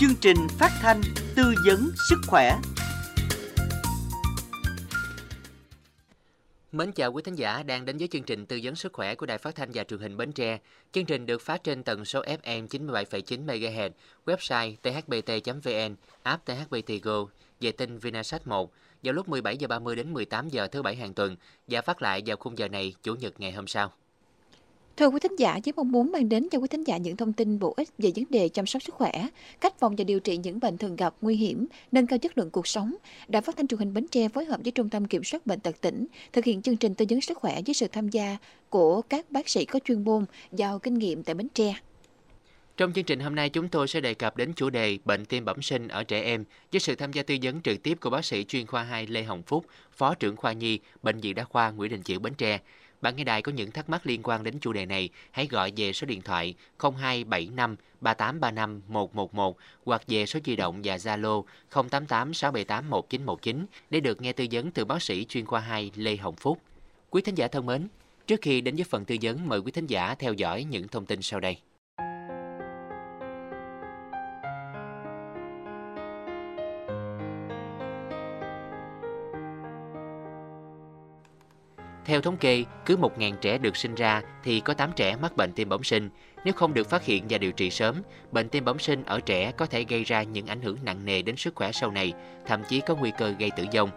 chương trình phát thanh tư vấn sức khỏe. Mến chào quý thính giả đang đến với chương trình tư vấn sức khỏe của Đài Phát thanh và Truyền hình Bến Tre. Chương trình được phát trên tần số FM 97,9 MHz, website thbt.vn, app THBT Go, vệ tinh Vinasat 1 vào lúc 17 giờ 30 đến 18 giờ thứ bảy hàng tuần và phát lại vào khung giờ này chủ nhật ngày hôm sau. Thưa quý thính giả, với mong muốn mang đến cho quý thính giả những thông tin bổ ích về vấn đề chăm sóc sức khỏe, cách phòng và điều trị những bệnh thường gặp nguy hiểm, nâng cao chất lượng cuộc sống, Đài Phát thanh Truyền hình Bến Tre phối hợp với Trung tâm Kiểm soát bệnh tật tỉnh thực hiện chương trình tư vấn sức khỏe với sự tham gia của các bác sĩ có chuyên môn giàu kinh nghiệm tại Bến Tre. Trong chương trình hôm nay chúng tôi sẽ đề cập đến chủ đề bệnh tim bẩm sinh ở trẻ em với sự tham gia tư vấn trực tiếp của bác sĩ chuyên khoa 2 Lê Hồng Phúc, Phó trưởng khoa nhi, Bệnh viện Đa khoa Nguyễn Đình Chiểu Bến Tre. Bạn nghe đài có những thắc mắc liên quan đến chủ đề này, hãy gọi về số điện thoại 0275 3835 111 hoặc về số di động và Zalo 088 678 1919 để được nghe tư vấn từ bác sĩ chuyên khoa 2 Lê Hồng Phúc. Quý thính giả thân mến, trước khi đến với phần tư vấn, mời quý thính giả theo dõi những thông tin sau đây. Theo thống kê, cứ 1.000 trẻ được sinh ra thì có 8 trẻ mắc bệnh tim bẩm sinh. Nếu không được phát hiện và điều trị sớm, bệnh tim bẩm sinh ở trẻ có thể gây ra những ảnh hưởng nặng nề đến sức khỏe sau này, thậm chí có nguy cơ gây tử vong.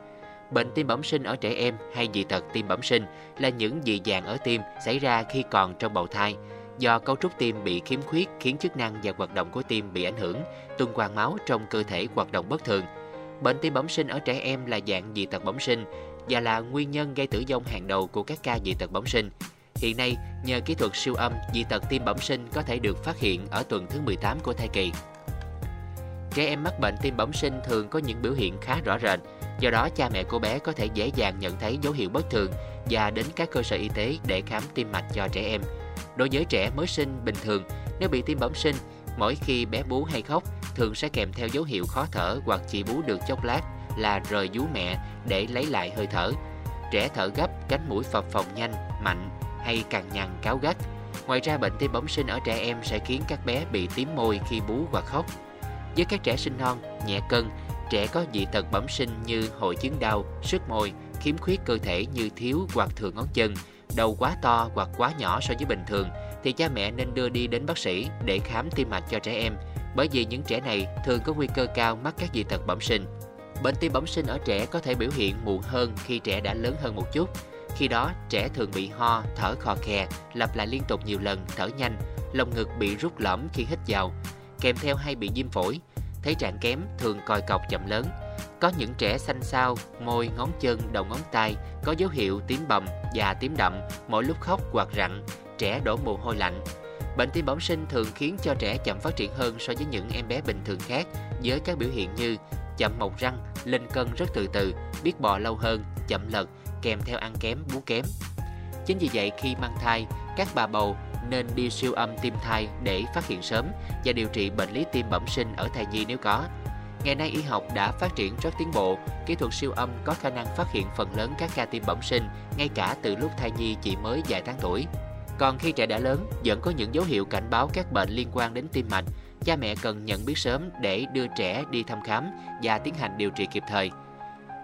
Bệnh tim bẩm sinh ở trẻ em hay dị tật tim bẩm sinh là những dị dạng ở tim xảy ra khi còn trong bào thai. Do cấu trúc tim bị khiếm khuyết khiến chức năng và hoạt động của tim bị ảnh hưởng, tuần hoàn máu trong cơ thể hoạt động bất thường. Bệnh tim bẩm sinh ở trẻ em là dạng dị tật bẩm sinh và là nguyên nhân gây tử vong hàng đầu của các ca dị tật bẩm sinh. Hiện nay, nhờ kỹ thuật siêu âm, dị tật tim bẩm sinh có thể được phát hiện ở tuần thứ 18 của thai kỳ. Trẻ em mắc bệnh tim bẩm sinh thường có những biểu hiện khá rõ rệt, do đó cha mẹ cô bé có thể dễ dàng nhận thấy dấu hiệu bất thường và đến các cơ sở y tế để khám tim mạch cho trẻ em. Đối với trẻ mới sinh bình thường, nếu bị tim bẩm sinh, mỗi khi bé bú hay khóc, thường sẽ kèm theo dấu hiệu khó thở hoặc chỉ bú được chốc lát là rời vú mẹ để lấy lại hơi thở. Trẻ thở gấp, cánh mũi phập phồng nhanh, mạnh hay cằn nhằn cáo gắt. Ngoài ra bệnh tim bẩm sinh ở trẻ em sẽ khiến các bé bị tím môi khi bú và khóc. Với các trẻ sinh non, nhẹ cân, trẻ có dị tật bẩm sinh như hội chứng đau, sứt môi, khiếm khuyết cơ thể như thiếu hoặc thừa ngón chân, đầu quá to hoặc quá nhỏ so với bình thường thì cha mẹ nên đưa đi đến bác sĩ để khám tim mạch cho trẻ em bởi vì những trẻ này thường có nguy cơ cao mắc các dị tật bẩm sinh. Bệnh tim bẩm sinh ở trẻ có thể biểu hiện muộn hơn khi trẻ đã lớn hơn một chút. Khi đó, trẻ thường bị ho, thở khò khè, lặp lại liên tục nhiều lần, thở nhanh, lồng ngực bị rút lõm khi hít vào, kèm theo hay bị viêm phổi. Thấy trạng kém, thường còi cọc chậm lớn. Có những trẻ xanh xao, môi, ngón chân, đầu ngón tay có dấu hiệu tím bầm và tím đậm mỗi lúc khóc hoặc rặn, trẻ đổ mồ hôi lạnh. Bệnh tim bẩm sinh thường khiến cho trẻ chậm phát triển hơn so với những em bé bình thường khác với các biểu hiện như chậm mọc răng, lên cân rất từ từ, biết bò lâu hơn, chậm lật, kèm theo ăn kém, bú kém. Chính vì vậy khi mang thai, các bà bầu nên đi siêu âm tim thai để phát hiện sớm và điều trị bệnh lý tim bẩm sinh ở thai nhi nếu có. Ngày nay y học đã phát triển rất tiến bộ, kỹ thuật siêu âm có khả năng phát hiện phần lớn các ca tim bẩm sinh ngay cả từ lúc thai nhi chỉ mới vài tháng tuổi. Còn khi trẻ đã lớn, vẫn có những dấu hiệu cảnh báo các bệnh liên quan đến tim mạch cha mẹ cần nhận biết sớm để đưa trẻ đi thăm khám và tiến hành điều trị kịp thời.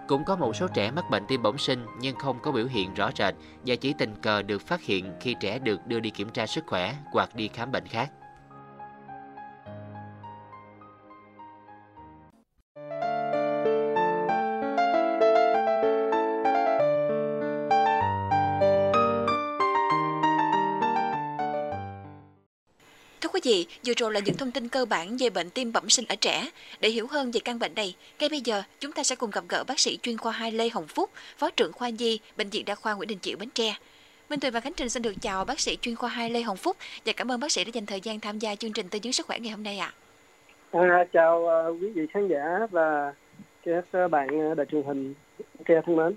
Cũng có một số trẻ mắc bệnh tim bẩm sinh nhưng không có biểu hiện rõ rệt và chỉ tình cờ được phát hiện khi trẻ được đưa đi kiểm tra sức khỏe hoặc đi khám bệnh khác. Vừa rồi là những thông tin cơ bản về bệnh tim bẩm sinh ở trẻ. Để hiểu hơn về căn bệnh này, ngay bây giờ chúng ta sẽ cùng gặp gỡ bác sĩ chuyên khoa 2 Lê Hồng Phúc, Phó trưởng khoa nhi, Bệnh viện Đa khoa Nguyễn Đình Chiểu Bến Tre. Minh Tuyền và Khánh Trình xin được chào bác sĩ chuyên khoa 2 Lê Hồng Phúc và cảm ơn bác sĩ đã dành thời gian tham gia chương trình tư vấn sức khỏe ngày hôm nay ạ. À. À, chào uh, quý vị khán giả và các bạn à, đài truyền hình Tre thân mến.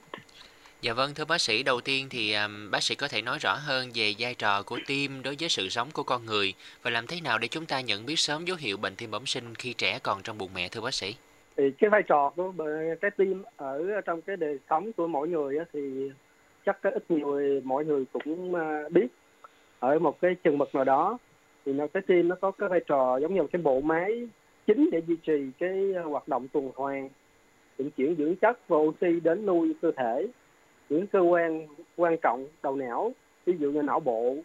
Dạ vâng, thưa bác sĩ, đầu tiên thì um, bác sĩ có thể nói rõ hơn về vai trò của tim đối với sự sống của con người và làm thế nào để chúng ta nhận biết sớm dấu hiệu bệnh tim bẩm sinh khi trẻ còn trong bụng mẹ thưa bác sĩ? Thì cái vai trò của cái tim ở trong cái đời sống của mỗi người thì chắc có ít nhiều mọi người cũng à, biết ở một cái chừng mực nào đó thì nó cái tim nó có cái vai trò giống như một cái bộ máy chính để duy trì cái à, hoạt động tuần hoàn vận chuyển dưỡng chất và oxy đến nuôi cơ thể những cơ quan quan trọng đầu não ví dụ như não bộ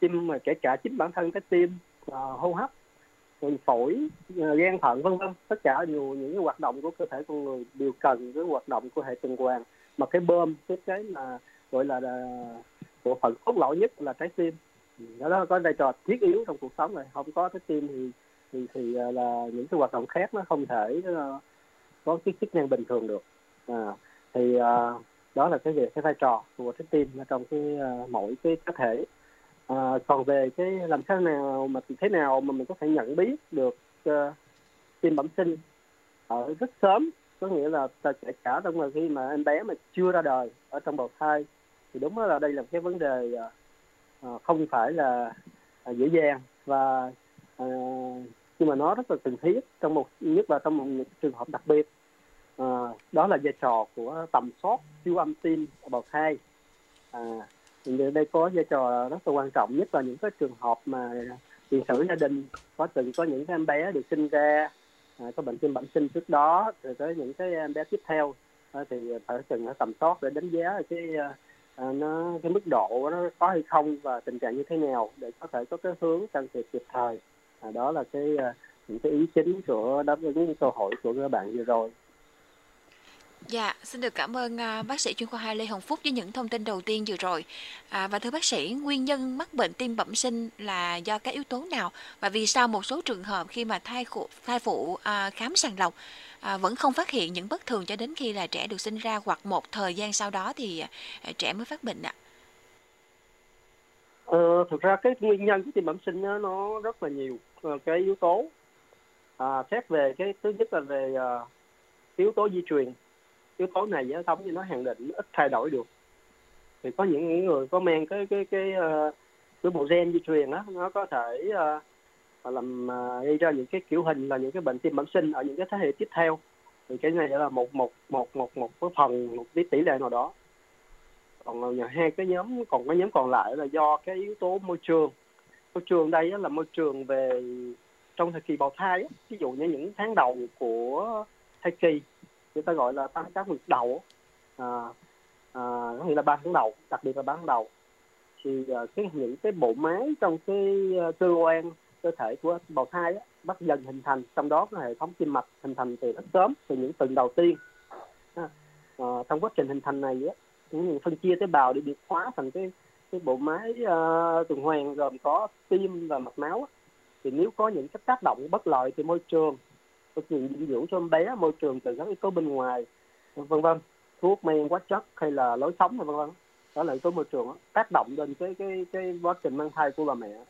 tim mà kể cả chính bản thân cái tim uh, hô hấp rồi phổi à, gan thận vân vân tất cả đều những cái hoạt động của cơ thể con người đều cần cái hoạt động của hệ tuần hoàn. Mà cái bơm cái cái là gọi là, là bộ phận cốt lõi nhất là trái tim. Đó, đó có vai trò thiết yếu trong cuộc sống này không có trái tim thì thì thì à, là những cái hoạt động khác nó không thể nó có cái chức năng bình thường được. À, thì uh, đó là cái về cái vai trò của trái tim trong cái uh, mỗi cái cá thể. À, còn về cái làm sao nào mà thế nào mà mình có thể nhận biết được ờ, uh, tim bẩm sinh ở rất sớm. Có nghĩa là kể cả trong mà khi mà em bé mà chưa ra đời ở trong bào thai thì đúng là đây là cái vấn đề uh, không phải là uh, dễ dàng. Và uh, nhưng mà nó rất là cần thiết trong một nhất là trong một trường hợp đặc biệt à, đó là vai trò của tầm soát siêu âm tim bào thai. À, đây có vai trò rất là quan trọng nhất là những cái trường hợp mà tiền sử gia đình có từng có những cái em bé được sinh ra à, có bệnh tim bẩm sinh trước đó rồi tới những cái em bé tiếp theo. À, thì phải từng tầm soát để đánh giá cái à, nó cái mức độ nó có hay không và tình trạng như thế nào để có thể có cái hướng can thiệp kịp thời. À, đó là cái à, những cái ý chính của đáp ứng câu hỏi của các bạn vừa rồi. Dạ, xin được cảm ơn à, bác sĩ chuyên khoa 2 Lê Hồng Phúc với những thông tin đầu tiên vừa rồi. À, và thưa bác sĩ, nguyên nhân mắc bệnh tim bẩm sinh là do các yếu tố nào và vì sao một số trường hợp khi mà thai phụ, thai phụ à, khám sàng lọc à, vẫn không phát hiện những bất thường cho đến khi là trẻ được sinh ra hoặc một thời gian sau đó thì à, trẻ mới phát bệnh ạ? Ờ, thực ra cái nguyên nhân của tim bẩm sinh đó, nó rất là nhiều ờ, cái yếu tố. À, xét về cái thứ nhất là về uh, yếu tố di truyền yếu tố này với giống như nó hàng định ít thay đổi được. Thì có những người có men cái cái cái ờ, cái bộ gen di truyền đó nó có thể uh, làm uh, gây ra những cái kiểu hình là những cái bệnh tim bẩm sinh ở những cái thế hệ tiếp theo. Thì cái này là một một một một một cái phần một cái tỷ lệ nào đó. Còn hai cái nhóm còn cái nhóm còn lại là do cái yếu tố môi trường. Môi trường đây là môi trường về trong thời kỳ bào thai ví dụ như những tháng đầu của thai kỳ người ta gọi là tăng các nguyệt đầu à, à, có nghĩa là ba tháng đầu đặc biệt là ba tháng đầu. Thì uh, cái những cái bộ máy trong cái uh, cơ quan cơ thể của bào thai á, bắt dần hình thành. Trong đó có hệ thống tim mạch hình thành từ rất sớm từ những tuần đầu tiên. À, à, trong quá trình hình thành này á, những phân chia tế bào để biệt hóa thành cái cái bộ máy uh, tuần hoàn gồm có tim và mạch máu thì nếu có những cái tác động bất lợi từ môi trường thực hiện dinh dưỡng cho em bé môi trường từ các yếu tố bên ngoài vân vân. Thuốc men quá chất hay là lối sống vân vân. Đó là yếu tố môi trường đó. tác động lên cái cái cái quá trình mang thai của bà mẹ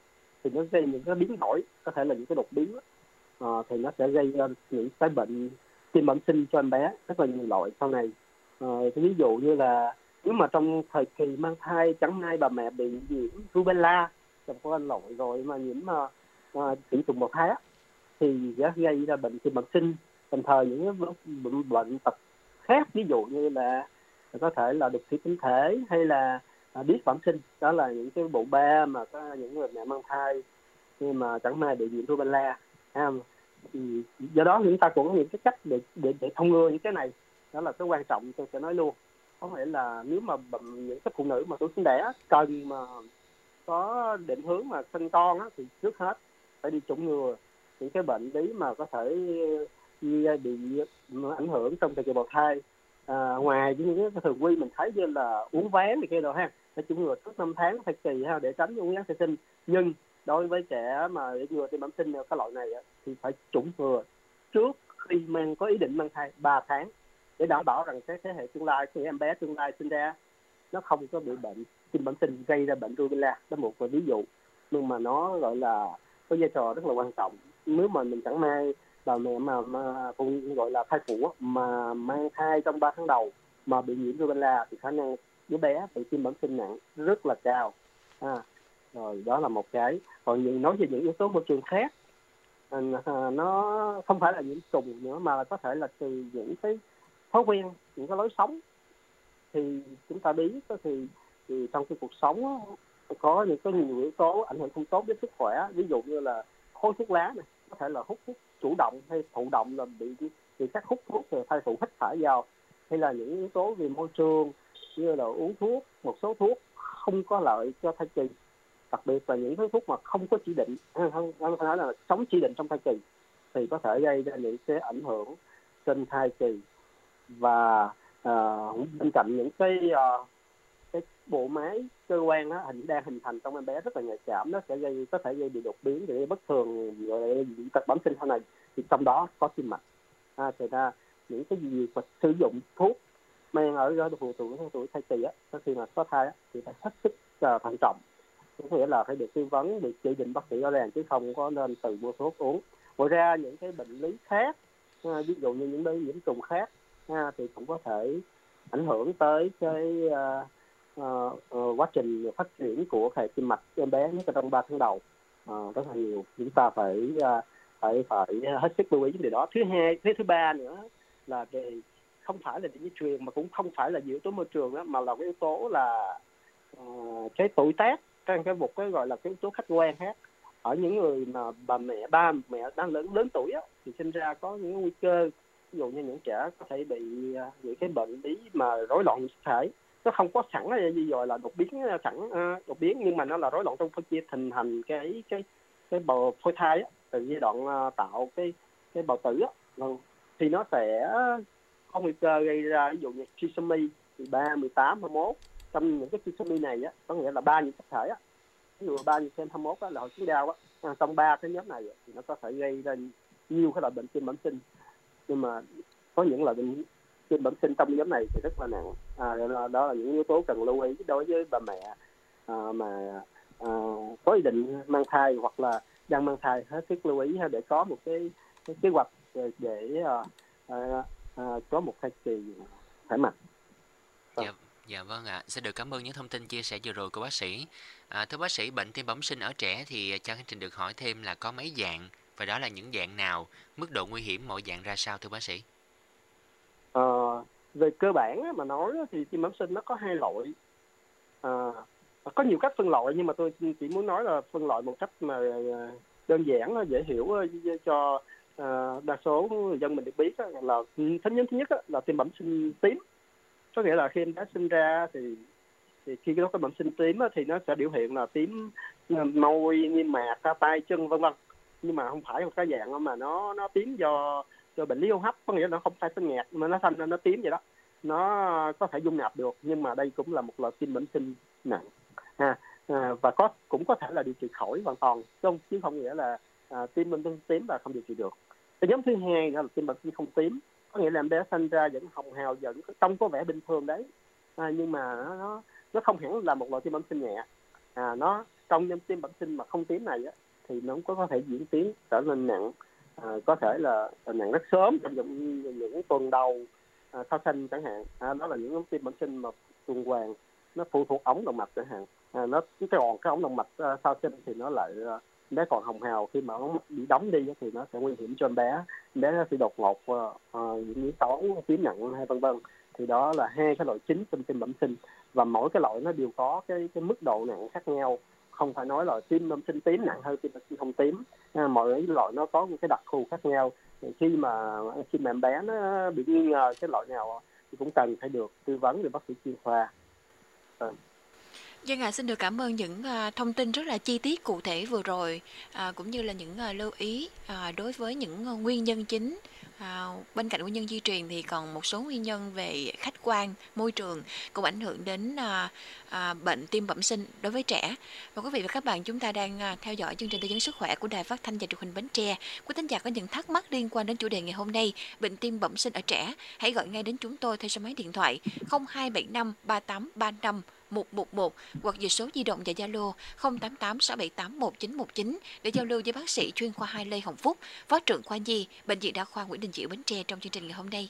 thì nó gây những cái biến đổi có thể là những cái đột biến à, thì nó sẽ gây ra những cái bệnh tim bẩm sinh cho em bé rất là nhiều loại sau này. À, ví dụ như là nếu mà trong thời kỳ mang thai chẳng may bà mẹ bị nhiễm rubella trong có lội rồi mà nhiễm uh, uh, trùng trùng một thai thì sẽ gây ra bệnh tim bẩm sinh. Đồng thời những bệnh, bệnh tật khác ví dụ như là có thể là đục thủy tinh thể hay là à, biết bẩm sinh đó là những cái bộ ba mà có những người mẹ mang thai nhưng mà chẳng may bị nhiễm rubella do đó chúng ta cũng có những cái cách để để để thông ngừa những cái này. Đó là cái quan trọng tôi sẽ nói luôn. Có nghĩa là nếu mà những cái phụ nữ mà tuổi sinh đẻ cần mà có định hướng mà sinh con á, thì trước hết phải đi chủng ngừa những cái bệnh lý mà có thể à, bị ảnh hưởng trong thời kỳ bào thai. À, ngoài những cái thường quy mình thấy như là uống ván thì kia rồi ha để chủng ngừa trước năm tháng thời kỳ ha để tránh uống ván sơ sinh. Nhưng đối với trẻ mà để ngừa tim bẩm sinh cái loại này thì phải chủng ngừa trước khi mang có ý định mang thai 3 tháng để đảm bảo rằng cái thế hệ tương lai khi em bé tương lai sinh ra nó không có bị bệnh tim bẩm sinh gây ra bệnh rubella. Đó một ví dụ nhưng mà nó gọi là có vai trò rất là quan trọng nếu mà mình chẳng may bà mẹ mà, mà cũng gọi là thai phụ mà mang thai trong 3 tháng đầu mà bị nhiễm rubella thì khả năng đứa bé bị tim bẩm sinh nặng rất là cao. À, rồi đó là một cái. Còn những nói về những yếu tố môi trường khác à, à nó không phải là nhiễm trùng nữa mà có thể là từ những cái thói quen những cái lối sống. Thì chúng ta biết thì, thì trong cái cuộc sống có những cái nhiều yếu tố ảnh hưởng không tốt đến sức khỏe. Ví dụ như là khói thuốc lá này có thể là hút thuốc chủ động hay thụ động là bị bị các hút thuốc rồi thai phụ hít phải vào. Hay là những yếu tố về môi trường như là uống thuốc một số thuốc không có lợi cho thai kỳ. Đặc biệt là những thứ thuốc mà không có chỉ định không không nói là sống chỉ định trong thai kỳ thì có thể gây ra những cái ảnh hưởng trên thai kỳ. Và uh, bên cạnh những cái uh, cái bộ máy cơ quan đó, hình đang hình thành trong em bé rất là nhạy cảm nó sẽ gây có thể gây bị đột biến gây bất thường rồi dị tật bẩm sinh sau này. Thì trong đó có tim mạch. À, thì ra những cái gì mà sử dụng thuốc men ở ở độ tuổi tuổi thai kỳ á khi mà có thai á, thì phải hết sức uh, thận trọng. Có nghĩa là phải được tư vấn được chỉ định bác sĩ rõ ràng chứ không có nên tự mua thuốc uống. Ngoài ra những cái bệnh lý khác à, ví dụ như những bệnh nhiễm trùng khác à, thì cũng có thể ảnh hưởng tới cái uh, uh, uh, quá trình phát triển của hệ tim mạch em bé nhất là trong 3 tháng đầu. Uh, rất là nhiều. Chúng ta phải uh, phải phải hết sức lưu ý vấn đề đó. Thứ hai thứ thứ ba nữa là về không phải là di truyền mà cũng không phải là yếu tố môi trường đó, mà là cái yếu tố là uh, cái tuổi tác trong cái một cái gọi là cái yếu tố khách quan khác. Ở những người mà bà mẹ ba mẹ đang lớn lớn tuổi á, thì sinh ra có những nguy cơ ví dụ như những trẻ có thể bị uh, những cái bệnh lý mà rối loạn sức thể nó không có sẵn là gì rồi là đột biến ờ, sẵn uh, đột biến nhưng mà nó là rối loạn trong phân chia hình thành cái cái cái bào phôi thai á, từ giai đoạn uh, tạo cái cái bào tử á, vâng. thì nó sẽ có nguy cơ gây ra ví dụ như trisomy 13, 18, 21 trong những cái trisomy này á có nghĩa là ba những chất thể á. Ví dụ ba như xem 21 á là hội chứng đau á. À, trong ba cái nhóm này thì nó có thể gây ra nhiều cái loại bệnh tim bẩm sinh. Nhưng mà có những loại bệnh tim bẩm sinh trong nhóm này thì rất là nặng à, đó, là những yếu tố cần lưu ý đối với bà mẹ à, mà à, có ý định mang thai hoặc là đang mang thai hết sức lưu ý để có một cái, cái kế hoạch để, để à, à, à, có một thai kỳ khỏe mạnh. Dạ, dạ vâng ạ. Xin được cảm ơn những thông tin chia sẻ vừa rồi của bác sĩ. À, thưa bác sĩ, bệnh tim bẩm sinh ở trẻ thì cho hành trình được hỏi thêm là có mấy dạng và đó là những dạng nào, mức độ nguy hiểm mỗi dạng ra sao thưa bác sĩ? À, về cơ bản mà nói thì tim bẩm sinh nó có hai loại. À, có nhiều cách phân loại nhưng mà tôi chỉ muốn nói là phân loại một cách mà à, đơn giản dễ hiểu cho à, đa số người dân mình được biết là thứ nhất thứ nhất là tim bẩm sinh tím có nghĩa là khi em bé sinh ra thì thì khi có cái bẩm sinh tím thì nó sẽ biểu hiện là tím à, môi niêm mạc tay chân vân vân nhưng mà không phải một cái dạng mà nó nó tím do do bệnh lý hô hấp có nghĩa là nó không phải sinh nghẹt mà nó thành ra nó tím vậy đó. Nó có thể dung nạp được nhưng mà đây cũng là một loại tim bẩm sinh nặng. À, à, và có cũng có thể là điều trị khỏi hoàn toàn không chứ không nghĩa là à, tim bẩm sinh tím và không điều trị được. Cái nhóm thứ hai đó là tim bẩm sinh không tím có nghĩa là em bé sinh ra vẫn hồng hào vẫn trông có vẻ bình thường đấy. À, nhưng mà nó, nó nó không hẳn là một loại tim bẩm sinh nhẹ. À nó trong nhóm tim bẩm sinh mà không tím này á, thì nó cũng có thể diễn tiến trở nên nặng à, có thể là tình trạng rất sớm trong những, những tuần đầu à, sau sinh chẳng hạn. À, đó là những tim bẩm sinh mà tuần hoàn nó phụ thuộc ống động mạch chẳng hạn. À, nó cái còn cái ống động mạch à, sau sinh thì nó lại à, bé còn hồng hào khi mà ống bị đóng đi thì nó sẽ nguy hiểm cho em bé. Bé nó sẽ đột ngột uh, những yếu tố tím nặng hay vân vân. Thì đó là hai cái loại chính trong tim bẩm sinh. Và mỗi cái loại nó đều có cái cái mức độ nặng khác nhau không phải nói là tim bẩm sinh tím nặng hơn tim bẩm sinh không tím. À, mỗi loại nó có một cái đặc thù khác nhau. Thì khi mà khi mà em bé nó bị nghi ngờ cái loại nào thì cũng cần phải được tư vấn từ bác sĩ chuyên khoa. À. Dân ạ, xin được cảm ơn những uh, thông tin rất là chi tiết cụ thể vừa rồi uh, cũng như là những uh, lưu ý uh, đối với những uh, nguyên nhân chính À, bên cạnh nguyên nhân di truyền thì còn một số nguyên nhân về khách quan, môi trường cũng ảnh hưởng đến à, à, bệnh tim bẩm sinh đối với trẻ. Và quý vị và các bạn chúng ta đang à, theo dõi chương trình tư vấn sức khỏe của Đài Phát thanh và Truyền hình Bến Tre. Quý thính giả có những thắc mắc liên quan đến chủ đề ngày hôm nay, bệnh tim bẩm sinh ở trẻ, hãy gọi ngay đến chúng tôi theo số máy điện thoại 0275 3835 111 hoặc về số di động và Zalo 088 678 1919 để giao lưu với bác sĩ chuyên khoa 2 Lê Hồng Phúc, Phó trưởng khoa nhi, Bệnh viện Đa khoa Nguyễn Đình Chiểu Bến Tre trong chương trình ngày hôm nay.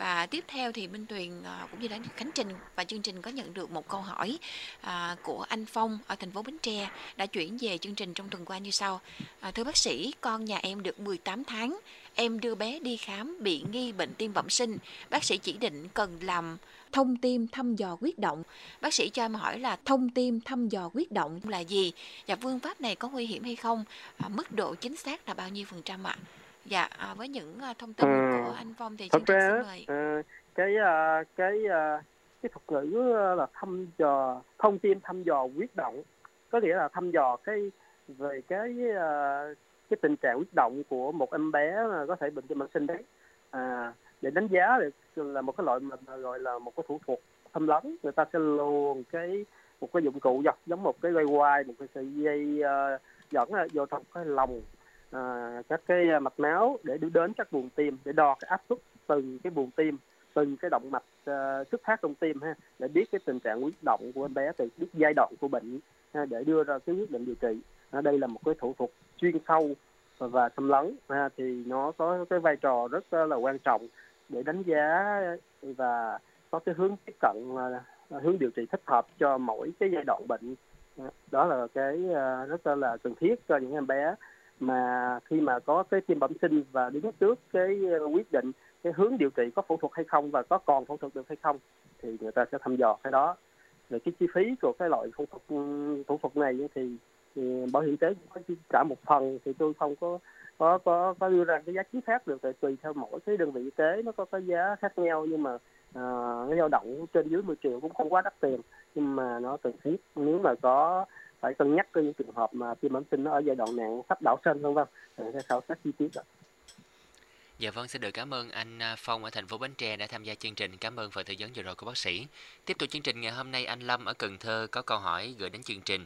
Và tiếp theo thì Minh Tuyền à, cũng như là Khánh Trình và chương trình có nhận được một câu hỏi à, của anh Phong ở thành phố Bến Tre đã chuyển về chương trình trong tuần qua như sau. À, thưa bác sĩ, con nhà em được 18 tháng, em đưa bé đi khám bị nghi bệnh tim bẩm sinh. Bác sĩ chỉ định cần làm thông tim thăm dò quyết động. Bác sĩ cho em hỏi là thông tim thăm dò quyết động là gì? Và phương pháp này có nguy hiểm hay không? À, mức độ chính xác là bao nhiêu phần trăm ạ? Dạ, à, với những à, thông tin À, của anh Phong thì thật chương trình xin mời. à, cái à, cái à, cái thuật ngữ là thăm dò thông tin thăm dò quyết động có nghĩa là thăm dò cái về cái à, cái tình trạng quyết động của một em bé có thể bệnh tim bẩm sinh đấy à, để đánh giá được là một cái loại mà mà gọi là một cái thủ thuật thâm lấn. Người ta sẽ luồn cái một cái dụng cụ dọc giống một cái dây quai một cái sợi dây uh, dẫn vô trong cái lòng uh, các cái ờ, mạch máu để đưa đến các buồng tim để đo cái áp suất từng cái buồng tim từng cái động mạch uh, xuất phát trong tim ha để biết cái tình trạng huyết động của em bé từ biết giai đoạn của bệnh ha, để đưa ra cái quyết định điều trị. À, đây là một cái thủ thuật chuyên sâu và, và xâm lấn ha, thì nó có cái vai trò rất là quan trọng để đánh giá và có cái hướng tiếp cận à, hướng điều trị thích hợp cho mỗi cái giai đoạn bệnh. Đó là cái à, rất là cần thiết cho những em bé mà khi mà có cái tiêm bẩm sinh và đứng trước cái quyết định cái hướng điều trị có phẫu thuật hay không và có còn phẫu thuật được hay không thì người ta sẽ thăm dò cái đó. Về cái chi phí của cái loại phẫu thuật ừ, phẫu thuật này thì, thì bảo hiểm y tế cũng có chi trả một phần thì tôi không có có có có đưa ra cái giá chính xác được tại tùy theo mỗi cái đơn vị y tế nó có cái giá khác nhau nhưng mà ờ, à, nó dao động trên dưới 10 triệu cũng không quá đắt tiền nhưng mà nó cần thiết nếu mà có phải cân nhắc cái những trường hợp mà tim bẩm sinh nó ở giai đoạn nặng sắp đảo sinh vân vân thì sẽ khảo sát chi tiết rồi. Dạ vâng, xin được cảm ơn anh à, Phong ở thành phố Bến Tre đã tham gia chương trình. Cảm ơn phần tư vấn vừa rồi của bác sĩ. Tiếp tục chương trình ngày hôm nay anh Lâm ở Cần Thơ có câu hỏi gửi đến chương trình.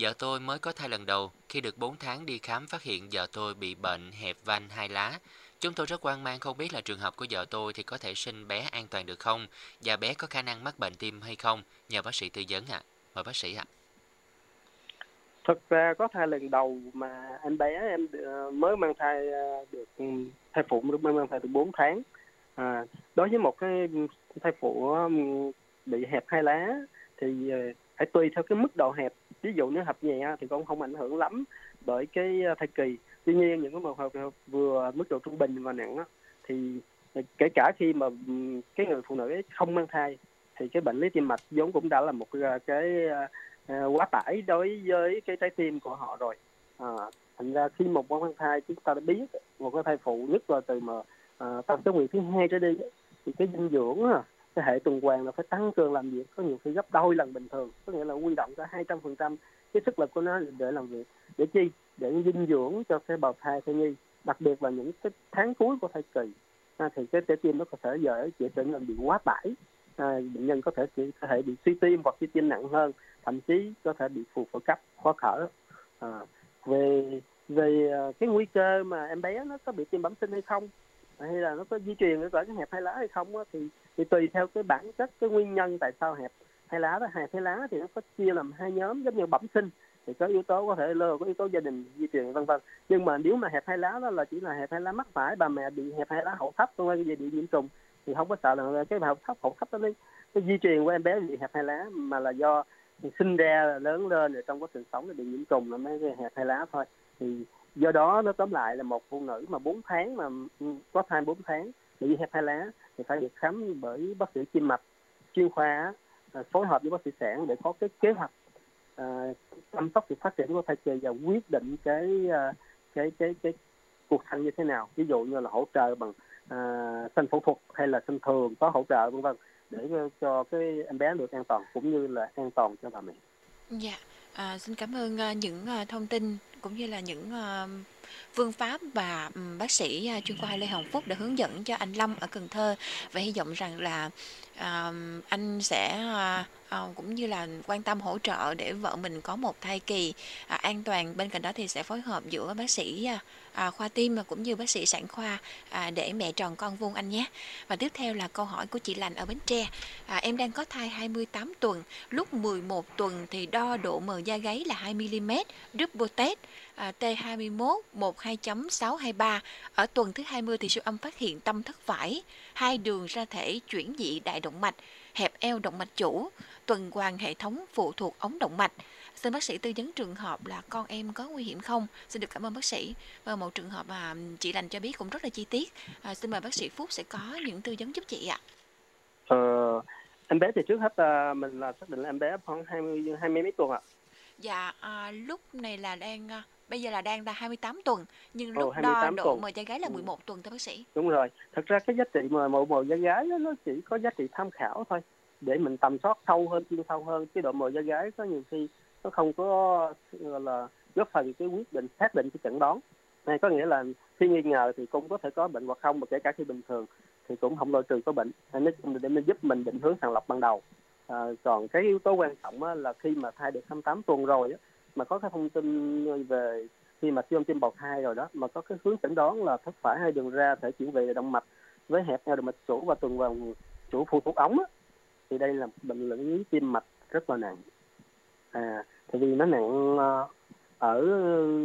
Vợ tôi mới có thai lần đầu, khi được 4 tháng đi khám phát hiện vợ tôi bị bệnh hẹp van hai lá. Chúng tôi rất hoang mang không biết là trường hợp của vợ tôi thì có thể sinh bé an toàn được không và bé có khả năng mắc bệnh tim hay không? Nhờ bác sĩ tư vấn ạ. Mời bác sĩ ạ. thực ra có thai lần đầu mà em bé em ờ, mới mang thai ờ, được ừ, thai phụ mới mang thai được 4 tháng à, đối với một cái thai phụ ừ, bị hẹp hai lá thì ờ, phải tùy theo cái mức độ hẹp ví dụ nếu hợp nhẹ thì cũng không ảnh hưởng lắm bởi cái ờ, thai kỳ. Tuy nhiên những cái trường hợp vừa mức độ trung bình và nặng thì ờ, kể cả khi mà cái người phụ nữ ấy không mang thai thì cái bệnh lý tim mạch vốn cũng đã là một ờ, cái, quá tải đối với cái trái tim của họ rồi. À, thành ra khi một con mang thai chúng ta đã biết một cái thai phụ nhất là từ mà à, tăng tới nguyện thứ hai trở đi thì cái dinh dưỡng cái hệ tuần hoàn là phải tăng cường làm việc có nhiều khi gấp đôi lần bình thường có nghĩa là quy động cả hai trăm phần trăm cái sức lực của nó để làm việc. Để chi? Để dinh dưỡng cho cái bào thai thai nhi đặc biệt là những cái tháng cuối của thai kỳ. À, thì cái trái tim nó có thể dễ dễ trở nên bị quá tải. À, bệnh nhân có thể chỉ có thể bị suy tim hoặc suy tim nặng hơn thậm chí có thể bị phù phổi cấp khó thở. À, về về à, cái nguy cơ mà em bé nó có bị tim bẩm sinh hay không hay là nó có di truyền ở cỡ cái hẹp hai lá hay không á, thì thì tùy theo cái bản chất cái nguyên nhân tại sao hẹp hai lá đó hẹp hai lá thì nó có chia làm hai nhóm giống như bẩm sinh. Thì có yếu tố có thể lơ có yếu tố gia đình di truyền vân vân. Nhưng mà nếu mà hẹp hai lá đó là chỉ là hẹp hai lá mắc phải bà mẹ bị hẹp hai lá hậu thấp không ai bị nhiễm trùng thì không có sợ là cái hậu thấp hậu thấp đó nó, nó di truyền của em bé bị hẹp hai lá mà là do sinh ra là lớn lên rồi trong quá trình sống thì bị nhiễm trùng là mới hẹp hai lá thôi. Thì do đó nó tóm lại là một phụ nữ mà 4 tháng mà có thai 4 tháng bị hẹp hai lá thì phải được khám bởi bác sĩ tim mạch. Chuyên khoa à, phối hợp với bác sĩ sản để có cái kế hoạch à, chăm sóc sự phát triển của thai kỳ và quyết định cái à, cái cái cái cuộc sinh như thế nào. Ví dụ như là hỗ trợ bằng à, sinh phẫu thuật hay là sinh thường có hỗ trợ vân vân để cho cái em bé được an toàn cũng như là an toàn cho bà mẹ. Dạ, à, xin cảm ơn ờ, những ờ, thông tin cũng như là những vương phương pháp và bác sĩ à, chuyên khoa Lê Hồng Phúc đã hướng dẫn cho anh Lâm ở Cần Thơ và hy vọng rằng là à, anh sẽ à, à, cũng như là quan tâm hỗ trợ để vợ mình có một thai kỳ à, an toàn. Bên cạnh đó thì sẽ phối hợp giữa bác sĩ à, à, khoa tim và cũng như bác sĩ sản khoa à, để mẹ tròn con vuông anh nhé. Và tiếp theo là câu hỏi của chị Lành ở Bến Tre. À, em đang có thai 28 tuần, lúc 11 tuần thì đo độ mờ da gáy là 2 mm, double test à, T21 12.623. Ở tuần thứ 20 thì siêu âm phát hiện tâm thất vải, hai đường ra thể chuyển dị đại động mạch, hẹp eo động mạch chủ, tuần hoàn hệ thống phụ thuộc ống động mạch. Xin bác sĩ tư vấn trường hợp là con em có nguy hiểm không? Xin được cảm ơn bác sĩ. Và một trường hợp mà chị Lành cho biết cũng rất là chi tiết. À, xin mời bác sĩ Phúc sẽ có những tư vấn giúp chị ạ. Ờ, em bé thì trước hết là mình là xác định là em bé khoảng 20 20 mấy tuần ạ. Dạ, à, lúc này là đang à, bây giờ là đang là 28 tuần, nhưng lúc đo 28 độ tuần. mờ da gái là Ừ. 11 tuần thưa bác sĩ. Đúng rồi. Thật ra cái giá trị mà màu mờ da gái đó, nó chỉ có giá trị tham khảo thôi để mình tầm soát sâu hơn, chuyên sâu hơn. Cái độ mờ da gái có nhiều khi nó không có là góp phần cái quyết định xác định cái chẩn đoán. Này có nghĩa là khi nghi ngờ thì cũng có thể có bệnh hoặc không mà kể cả khi bình thường thì cũng không loại trừ có bệnh. Để mình giúp mình định hướng sàng lọc ban đầu. À, còn cái yếu tố quan trọng là khi mà thai được 28 tuần rồi á, mà có cái thông tin về khi mà siêu âm tim bào thai rồi đó mà có cái hướng chẩn đoán là thất phải hay đường ra thể chuyển về động mạch với hẹp eo động mạch chủ và tuần hoàn chủ phụ thuộc ống á, thì đây là bệnh lý tim mạch rất là nặng. À tại vì nó nặng ờ, ở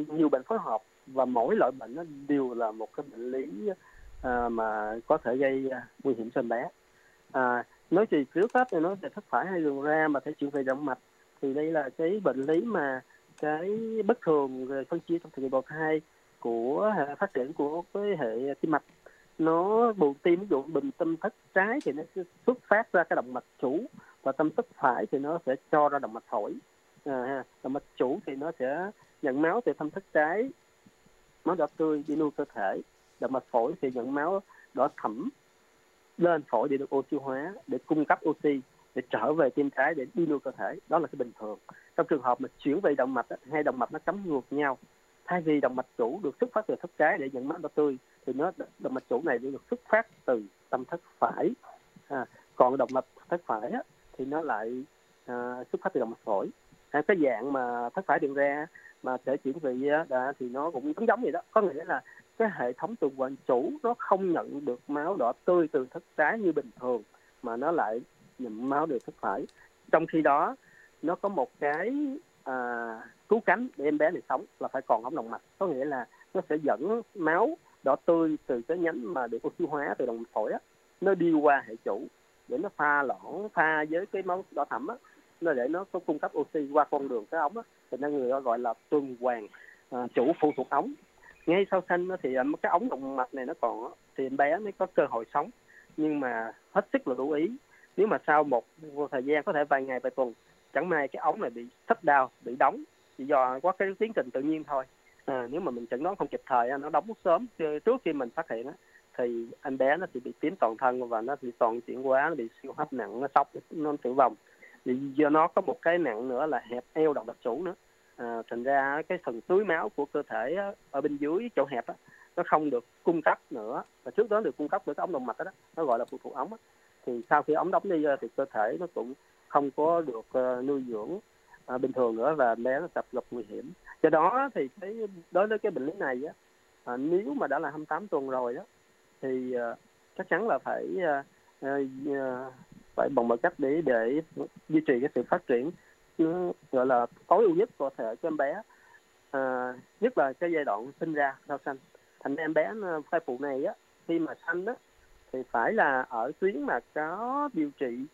nhiều bệnh phối hợp và mỗi loại bệnh nó đều là một cái bệnh lý à, mà có thể gây à, nguy hiểm cho em bé. À, nói thì trước hết thì nó sẽ thất phải hay đường ra mà thể chuyển về động mạch thì đây là cái bệnh lý mà cái bất thường về phân chia trong thời kỳ bào thai của phát triển của cái hệ tim mạch. Nó buồn tim ví dụ bình tâm thất trái thì nó sẽ xuất phát ra cái động mạch chủ và tâm thất phải thì nó sẽ cho ra động mạch phổi. À, động mạch chủ thì nó sẽ nhận máu từ tâm thất trái máu đỏ tươi đi nuôi cơ thể. Động mạch phổi thì nhận máu đỏ thẫm lên phổi để được oxy hóa để cung cấp oxy để trở về tim trái để đi nuôi cơ thể. Đó là cái bình thường trong trường hợp mà chuyển về động mạch hai động mạch nó cắm ngược nhau thay vì động mạch chủ được xuất phát từ thất trái để nhận máu đỏ tươi thì nó động mạch chủ này được xuất phát từ tâm thất phải. À, còn động mạch thất phải á, thì nó lại à, xuất phát từ động mạch phổi. À, cái dạng mà thất phải đường ra mà thể chuyển vị á, đã, thì nó cũng giống giống vậy đó. Có nghĩa là cái hệ thống tuần hoàn chủ nó không nhận được máu đỏ tươi từ thất trái như bình thường mà nó lại nhận máu từ thất phải. Trong khi đó nó có một cái à, cứu cánh để em bé này sống là phải còn ống động mạch. Có nghĩa là nó sẽ dẫn máu đỏ tươi từ cái nhánh mà được oxy hóa từ động phổi á nó đi qua hệ chủ để nó pha loãng pha với cái máu đỏ thẫm á nó để nó có cung cấp oxy qua con đường cái ống á. Thì nên người ta gọi là tuần hoàn à, chủ phụ thuộc ống. Ngay sau sinh thì à, cái ống động mạch này nó còn thì em bé mới có cơ hội sống. Nhưng mà hết sức là lưu ý nếu mà sau một thời gian có thể vài ngày vài tuần chẳng may cái ống này bị thất đau bị đóng chỉ do có cái tiến trình tự nhiên thôi. À, nếu mà mình chẩn đoán không kịp thời nó đóng sớm. Trước khi mình phát hiện á, thì anh bé nó sẽ bị tím toàn thân và nó bị toàn chuyển hóa nó bị siêu hấp nặng nó sốc nó tử vong. Vì do nó có một cái nặng nữa là hẹp eo động mạch chủ nữa. À, thành ra cái phần tưới máu của cơ thể á, ở bên dưới chỗ hẹp á, nó không được cung cấp nữa. Và trước đó được cung cấp bởi cái ống động mạch đó, đó nó gọi là phụ thuộc ống á. thì sau khi ống đóng đi thì cơ thể nó cũng không có được ờ, nuôi dưỡng à, bình thường nữa và bé nó tập gặp nguy hiểm. Do đó thì cái đối với cái bệnh lý này á à, nếu mà đã là 28 tuần rồi đó thì chắc chắn là phải phải bằng mọi cách để để duy trì cái sự phát triển gọi là tối ưu nhất có thể cho em bé à, nhất là cái giai đoạn sinh ra sau sanh. Thành em bé thai phụ này á khi mà sanh á thì phải là ở tuyến mà có điều trị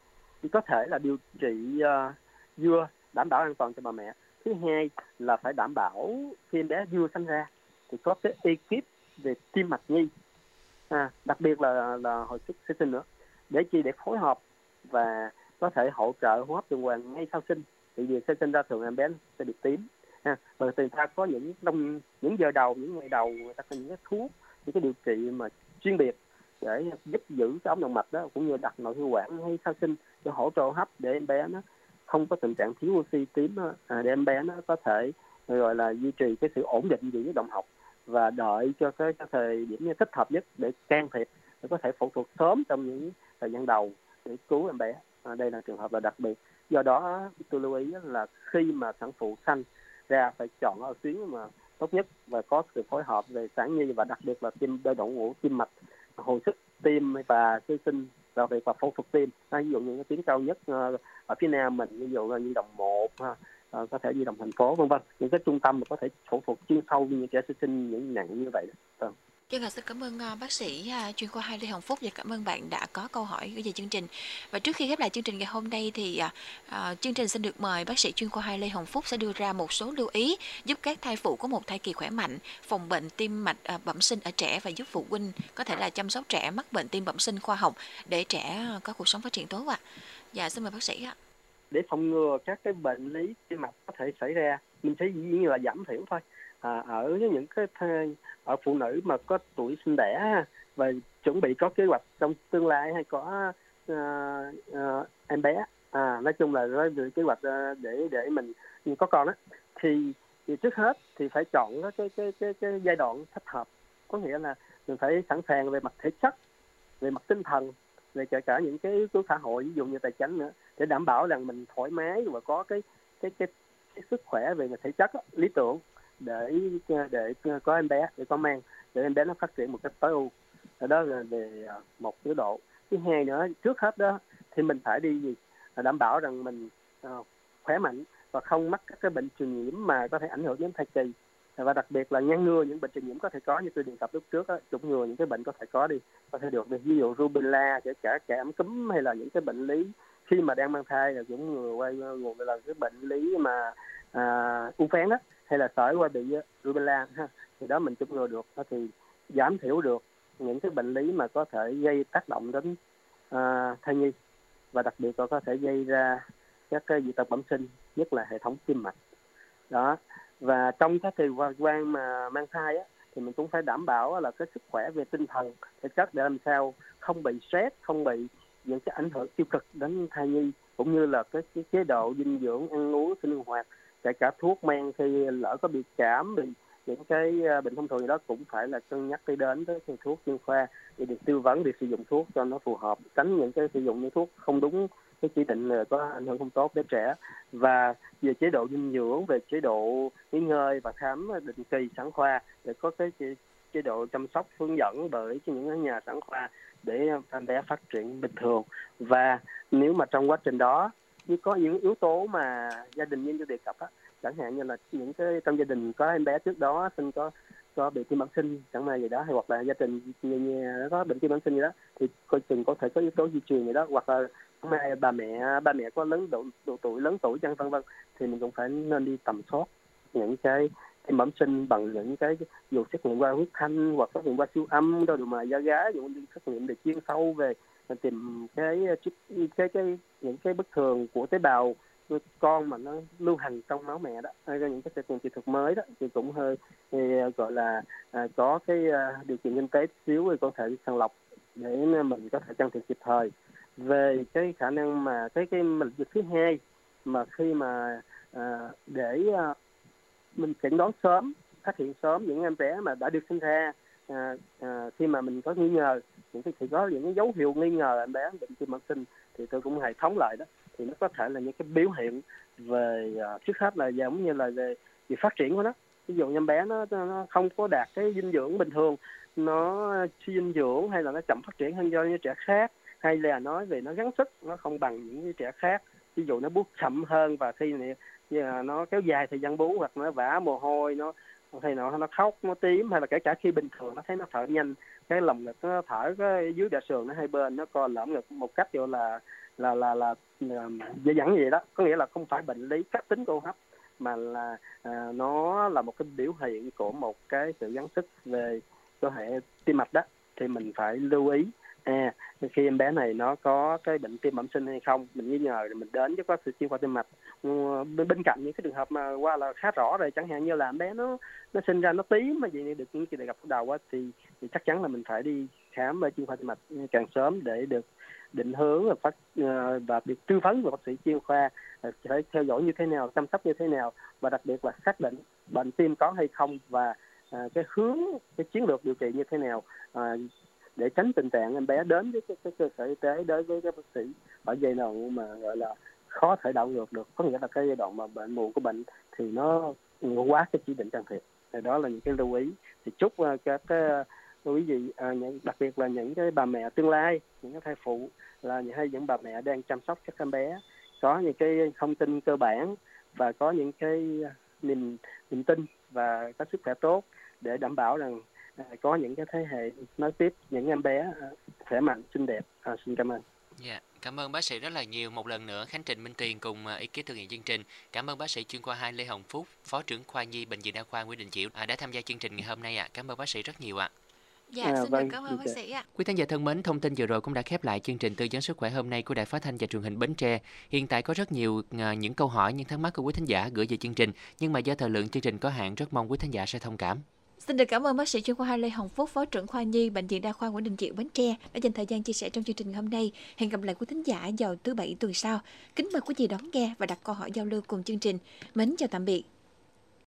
thì có thể là điều trị uh, dưa đảm bảo an toàn cho bà mẹ. Thứ hai là phải đảm bảo khi em bé vừa sinh ra thì có cái ekip về tim mạch nhi. À, đặc biệt là là hồi sức sinh nữa. Để chi để phối hợp và có thể hỗ trợ hô hấp tuần hoàn ngay sau sinh. Thì việc sơ sinh ra thường em bé sẽ bị tím. Ha và người ta có những trong những giờ đầu những ngày đầu người ta có những cái thuốc những cái điều trị mà chuyên biệt để giúp giữ cái ống động mạch đó cũng như đặt nội khí quản ngay sau sinh cái hỗ trợ hấp để em bé nó không có tình trạng thiếu oxy tím à, để em bé nó có thể gọi là duy trì cái sự ổn định về động học và đợi cho cái, cái thời điểm thích hợp nhất để can thiệp để có thể phẫu thuật sớm trong những thời gian đầu để cứu em bé. À, đây là trường hợp là đặc biệt. Do đó tôi lưu ý là khi mà sản phụ sanh ra phải chọn ở tuyến mà tốt nhất và có sự phối hợp về sản nhi và đặc biệt là tim đôi động ngũ tim mạch hồi sức tim và sơ sinh đặc biệt là phẫu thuật tim. À, ví dụ như cái tuyến cao nhất ờ, ở phía nam mình ví dụ là đồng một ờ, có thể di đồng thành phố vân vân. Những cái trung tâm mà có thể phẫu thuật chuyên sâu như trẻ sơ sinh những nặng như vậy đó. Vâng. Vâng. Chân Hà xin cảm ơn ờ, bác sĩ à, chuyên khoa 2 Lê Hồng Phúc và cảm ơn bạn đã có câu hỏi gửi về chương trình. Và trước khi khép lại chương trình ngày hôm nay thì à, à chương trình xin được mời bác sĩ chuyên khoa 2 Lê Hồng Phúc sẽ đưa ra một số lưu ý giúp các thai phụ có một thai kỳ khỏe mạnh, phòng bệnh tim mạch à, bẩm sinh ở trẻ và giúp phụ huynh có thể là chăm sóc trẻ mắc bệnh tim bẩm sinh khoa học để trẻ à, có cuộc sống phát triển tốt ạ. Dạ, xin mời bác sĩ ạ. Để phòng ngừa các cái bệnh lý tim mạch có thể xảy ra, mình sẽ dĩ nhiên là giảm thiểu thôi. À, ở những cái ở phụ nữ mà có tuổi sinh đẻ và chuẩn bị có kế hoạch trong tương lai hay có uh, uh, em bé à nói chung là có kế hoạch ờ, để để mình có con đó thì, thì trước hết thì phải chọn cái cái cái cái giai đoạn thích hợp. Có nghĩa là mình phải sẵn sàng về mặt thể chất về mặt tinh thần về kể cả những cái yếu tố xã hội ví dụ như tài chính nữa để đảm bảo rằng mình thoải mái và có cái cái cái, cái sức khỏe về mặt thể chất đó, lý tưởng để để có em bé để có mang để em bé nó phát triển một cách tối ưu. Đó là về à, một chế độ. Thứ hai nữa trước hết đó thì mình phải đi gì? À, đảm bảo rằng mình à, khỏe mạnh và không mắc các cái bệnh truyền nhiễm mà có thể ảnh hưởng đến thai kỳ. Và đặc biệt là ngăn ngừa những bệnh truyền nhiễm có thể có như tôi đề cập lúc trước đó, chủng ngừa những cái bệnh có thể có đi có thể được ví dụ rubella kể cả cảm cúm hay là những cái bệnh lý khi mà đang mang thai là chủng ngừa quay nguồn là cái bệnh lý mà à, u phén đó hay là sởi qua bị ờ, rubella ha thì đó mình chủng ngừa được ờ, thì giảm thiểu được những cái bệnh lý mà có thể gây tác động đến uh, thai nhi và đặc biệt là có thể gây ra các cái dị tật bẩm sinh nhất là hệ thống tim mạch. Đó và trong cái kỳ quan mà mang thai á, thì mình cũng phải đảm bảo là cái sức khỏe về tinh thần thể chất để làm sao không bị stress không bị những cái ảnh hưởng tiêu cực đến thai nhi cũng như là cái, cái chế độ dinh dưỡng ăn uống sinh hoạt kể cả thuốc men khi lỡ có bị cảm bị những cái à, bệnh thông thường gì đó cũng phải là cân nhắc đi đến với thầy thuốc chuyên khoa để được tư vấn việc sử dụng thuốc cho nó phù hợp tránh những cái sử dụng những thuốc không đúng cái chỉ định à, có ảnh hưởng không tốt đến trẻ. Và về chế độ dinh dưỡng về chế độ nghỉ ngơi và khám định kỳ sản khoa để có cái chế, chế độ chăm sóc hướng dẫn bởi những nhà sản khoa để em bé phát triển bình thường. Và nếu mà trong quá trình đó như có những yếu tố mà gia đình nhân tôi đề cập á chẳng hạn như là những cái trong gia đình có em bé trước đó sinh có có bị tim bẩm sinh chẳng may gì đó hay hoặc là gia đình nhà, nhà có bệnh tim bẩm sinh gì đó thì coi chừng có thể có yếu tố di truyền gì đó hoặc là mai bà mẹ ba mẹ có lớn độ, độ tuổi lớn tuổi chẳng vân vân thì mình cũng phải nên đi tầm soát những cái tim bẩm sinh bằng những cái dù xét nghiệm qua huyết thanh hoặc xét nghiệm qua siêu âm đâu mà da gái dù xét nghiệm để chuyên sâu về tìm cái ờ, cái cái, cái những cái bất thường của tế bào con mà nó lưu hành trong máu mẹ đó. Hay là những cái xét kỹ thuật mới đó thì cũng hơi thì ờ, gọi là à, có cái à, điều kiện kinh tế xíu thì có thể sàng lọc để mình có thể can thiệp kịp thời. Về cái khả năng mà cái cái bệnh dịch thứ hai mà khi mà à, để à, mình chẩn đoán sớm phát hiện sớm những em bé mà đã được sinh ra à, à, khi mà mình có nghi ngờ những cái thì có những cái dấu hiệu nghi ngờ em bé bệnh tim bẩm sinh thì tôi cũng hệ thống lại đó thì nó có thể là những cái biểu hiện về à, trước hết là giống như là về, về phát triển của nó. Ví dụ như em bé nó, nó không có đạt cái dinh dưỡng bình thường nó suy dinh dưỡng hay là nó chậm phát triển hơn do những trẻ khác hay là nói về nó gắng sức nó không bằng những trẻ khác. Ví dụ nó bút chậm hơn và khi này à, nó kéo dài thời gian bú hoặc nó vã mồ hôi nó hay nó nó khóc nó tím hay là kể cả khi bình thường nó thấy nó thở nhanh cái lồng ngực nó thở cái dưới đại sườn nó hai bên nó co lõm ngực một cách gọi là là là là, là dễ dẳng vậy đó. Có nghĩa là không phải bệnh lý cấp tính cô hấp mà là à, nó là một cái biểu hiện của một cái sự gắng sức về cơ hệ tim mạch đó. Thì mình phải lưu ý à khi em bé này nó có cái bệnh tim bẩm sinh hay không mình nghi ngờ thì mình đến với bác sĩ chuyên khoa tim mạch. Ừ, bên, bên cạnh những cái trường hợp mà qua là khá rõ rồi chẳng hạn như là em bé nó nó sinh ra nó tím mà vậy được những kỳ gặp đầu á thì, thì chắc chắn là mình phải đi khám ở chuyên khoa tim mạch càng sớm để được định hướng và phát ờ, và được tư vấn của bác sĩ chuyên khoa ờ, phải theo dõi như thế nào chăm sóc như thế nào và đặc biệt là xác định bệnh tim có hay không và ờ, cái hướng cái chiến lược điều trị như thế nào để tránh tình trạng em bé đến với cái, cái cơ sở y tế đối với các bác sĩ. Ở giai đoạn mà gọi là khó thể đảo ngược được có nghĩa là cái giai đoạn mà bệnh mù của bệnh thì nó quá cái chỉ định can thiệp. Thì đó là những cái lưu ý. Thì chúc ờ, các cái quý vị ờ, những, đặc biệt là những cái bà mẹ tương lai những cái thai phụ là những hay những bà mẹ đang chăm sóc các em bé có những cái thông tin cơ bản và có những cái niềm niềm tin và có sức khỏe tốt để đảm bảo rằng có những cái thế hệ nói tiếp những em bé à, khỏe mạnh xinh đẹp à, xin cảm ơn Dạ, yeah. cảm ơn bác sĩ rất là nhiều. Một lần nữa Khánh Trình Minh Tuyền cùng à, ekip thực hiện chương trình. Cảm ơn bác sĩ chuyên khoa 2 Lê Hồng Phúc, Phó trưởng khoa nhi Bệnh viện Đa khoa Nguyễn Đình Chiểu đã tham gia chương trình ngày hôm nay ạ. À. Cảm ơn bác sĩ rất nhiều ạ. À. Dạ, À, xin vâng, cảm ơn bác sĩ ạ. Quý khán giả thân mến, thông tin vừa rồi cũng đã khép lại chương trình tư vấn sức khỏe hôm nay của Đài Phát thanh và Truyền hình Bến Tre. Hiện tại có rất nhiều à, những câu hỏi, những thắc mắc của quý thính giả gửi về chương trình, nhưng mà do thời lượng chương trình có hạn, rất mong quý thính giả sẽ thông cảm. Xin được cảm ơn bác sĩ chuyên khoa Lê Hồng Phúc, Phó trưởng khoa Nhi, Bệnh viện Đa khoa Nguyễn Đình Chiểu, Bến Tre đã dành thời gian chia sẻ trong chương trình hôm nay. Hẹn gặp lại quý thính giả vào thứ bảy tuần sau. Kính mời quý vị đón nghe và đặt câu hỏi giao lưu cùng chương trình. Mến chào tạm biệt.